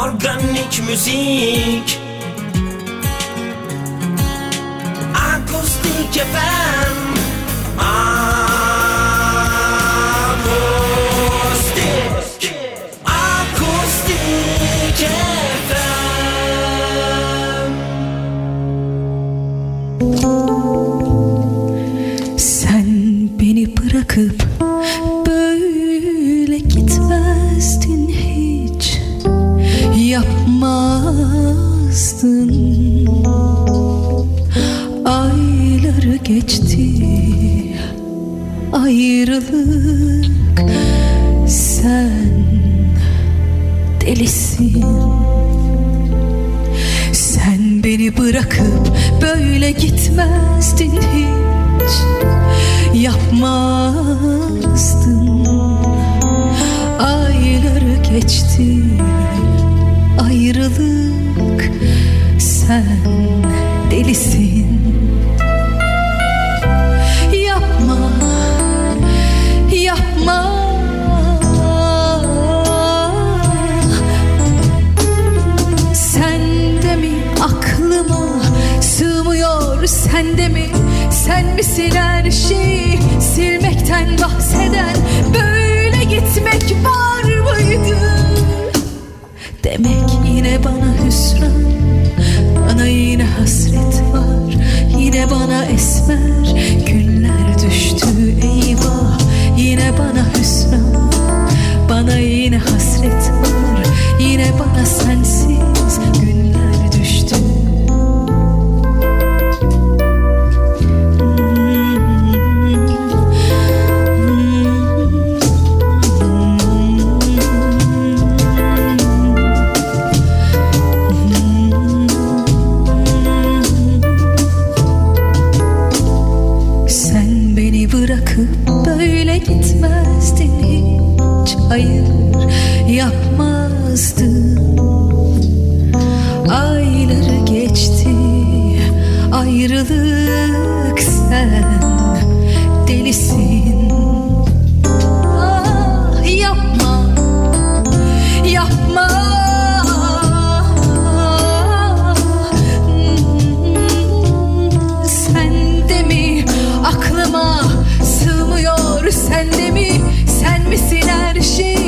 Organik müzik. Akustik FM Akustik. Akustik FM Sen beni bırakıp Yapmazdın Ayları geçti Ayrılık. Sen delisin. Sen beni bırakıp böyle gitmezdin hiç. Yapmazdın. Ayları geçti delisin Yapma Yapma. Sen mi aklıma sığmıyor? Sende mi Sen misin her şeyi silmekten bahseden? Böyle gitmek var mıydı? Demek yine bana hüsran Bana yine hasret var Yine bana esmer. Günler düştü eyvah Yine bana hüsran Hayır yapmazdın Ayları geçti ayrılık sen delisin